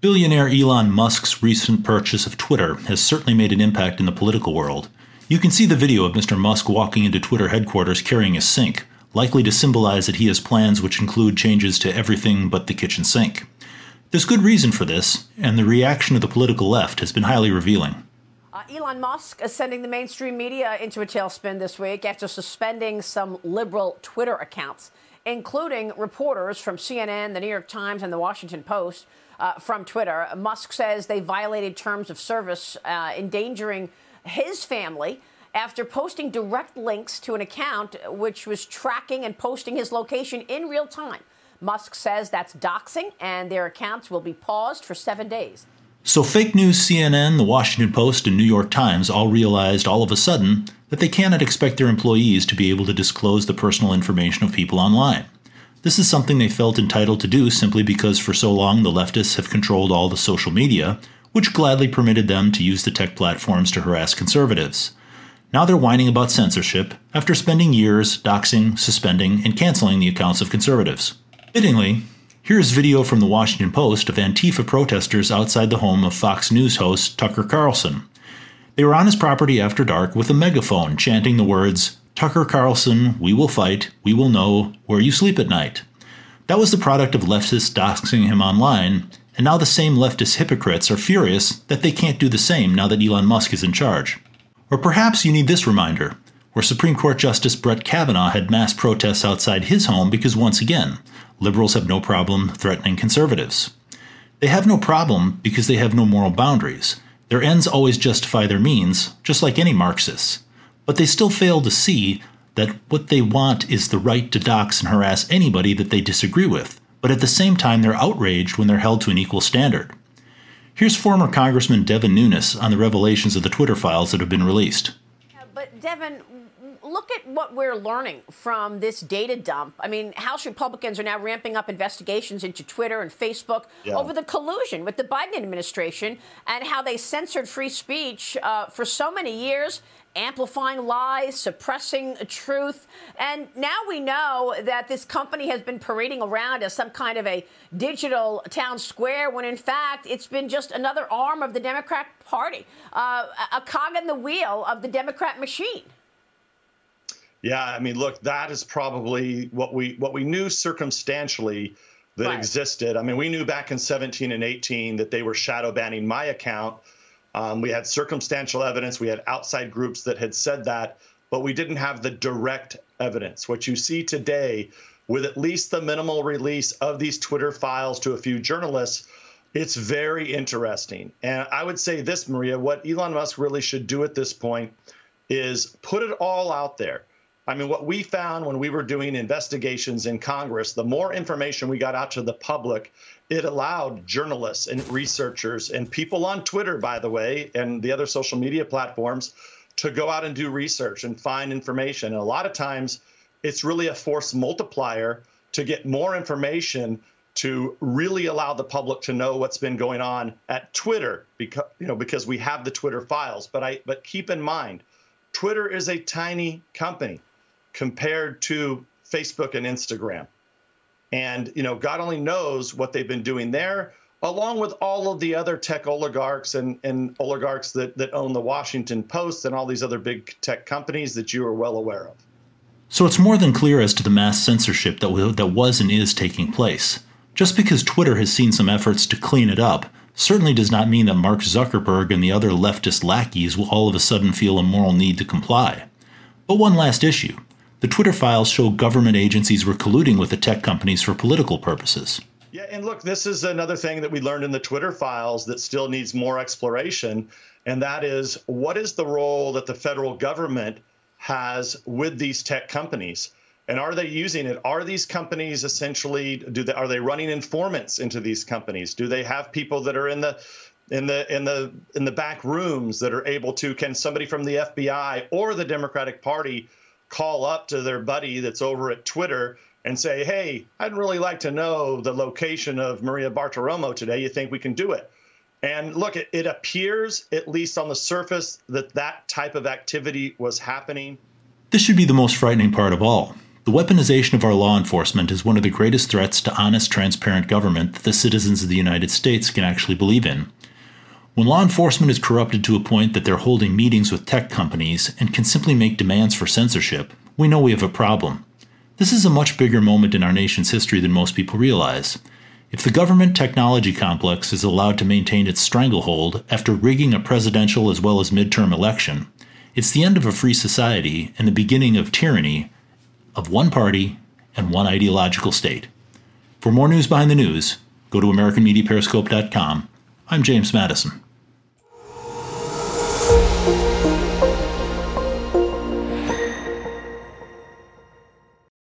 Billionaire Elon Musk's recent purchase of Twitter has certainly made an impact in the political world. You can see the video of Mr. Musk walking into Twitter headquarters carrying a sink, likely to symbolize that he has plans which include changes to everything but the kitchen sink. There's good reason for this, and the reaction of the political left has been highly revealing. Uh, Elon Musk is sending the mainstream media into a tailspin this week after suspending some liberal Twitter accounts, including reporters from CNN, the New York Times, and the Washington Post uh, from Twitter. Musk says they violated terms of service, uh, endangering his family after posting direct links to an account which was tracking and posting his location in real time. Musk says that's doxing, and their accounts will be paused for seven days. So, fake news CNN, the Washington Post, and New York Times all realized all of a sudden that they cannot expect their employees to be able to disclose the personal information of people online. This is something they felt entitled to do simply because for so long the leftists have controlled all the social media, which gladly permitted them to use the tech platforms to harass conservatives. Now they're whining about censorship after spending years doxing, suspending, and canceling the accounts of conservatives. Fittingly, here's video from the Washington Post of Antifa protesters outside the home of Fox News host Tucker Carlson. They were on his property after dark with a megaphone chanting the words, Tucker Carlson, we will fight, we will know where you sleep at night. That was the product of leftists doxing him online, and now the same leftist hypocrites are furious that they can't do the same now that Elon Musk is in charge. Or perhaps you need this reminder, where Supreme Court Justice Brett Kavanaugh had mass protests outside his home because once again, liberals have no problem threatening conservatives. They have no problem because they have no moral boundaries. Their ends always justify their means, just like any Marxists but they still fail to see that what they want is the right to dox and harass anybody that they disagree with, but at the same time they're outraged when they're held to an equal standard. Here's former Congressman Devin Nunes on the revelations of the Twitter files that have been released. Yeah, but Devin, look at what we're learning from this data dump. I mean, House Republicans are now ramping up investigations into Twitter and Facebook yeah. over the collusion with the Biden administration and how they censored free speech uh, for so many years amplifying lies, suppressing truth. And now we know that this company has been parading around as some kind of a digital town square when in fact it's been just another arm of the Democrat Party, uh, a cog in the wheel of the Democrat machine. Yeah, I mean, look, that is probably what we what we knew circumstantially that right. existed. I mean, we knew back in 17 and 18 that they were shadow banning my account um, we had circumstantial evidence. We had outside groups that had said that, but we didn't have the direct evidence. What you see today, with at least the minimal release of these Twitter files to a few journalists, it's very interesting. And I would say this, Maria, what Elon Musk really should do at this point is put it all out there. I mean, what we found when we were doing investigations in Congress, the more information we got out to the public, it allowed journalists and researchers and people on Twitter, by the way, and the other social media platforms to go out and do research and find information. And a lot of times, it's really a force multiplier to get more information to really allow the public to know what's been going on at Twitter because you know because we have the Twitter files but I but keep in mind Twitter is a tiny company compared to Facebook and Instagram. And, you know, God only knows what they've been doing there, along with all of the other tech oligarchs and, and oligarchs that, that own the Washington Post and all these other big tech companies that you are well aware of. So it's more than clear as to the mass censorship that, that was and is taking place. Just because Twitter has seen some efforts to clean it up certainly does not mean that Mark Zuckerberg and the other leftist lackeys will all of a sudden feel a moral need to comply. But one last issue the Twitter files show government agencies were colluding with the tech companies for political purposes. Yeah, and look, this is another thing that we learned in the Twitter files that still needs more exploration, and that is what is the role that the federal government has with these tech companies? And are they using it? Are these companies essentially do they are they running informants into these companies? Do they have people that are in the in the in the in the back rooms that are able to can somebody from the FBI or the Democratic Party call up to their buddy that's over at Twitter and say, hey, I'd really like to know the location of Maria Bartiromo today. You think we can do it? And look, it, it appears, at least on the surface, that that type of activity was happening. This should be the most frightening part of all. The weaponization of our law enforcement is one of the greatest threats to honest, transparent government that the citizens of the United States can actually believe in. When law enforcement is corrupted to a point that they're holding meetings with tech companies and can simply make demands for censorship, we know we have a problem. This is a much bigger moment in our nation's history than most people realize. If the government technology complex is allowed to maintain its stranglehold after rigging a presidential as well as midterm election, it's the end of a free society and the beginning of tyranny of one party and one ideological state. For more news behind the news, go to AmericanMediaPeriscope.com. I'm James Madison.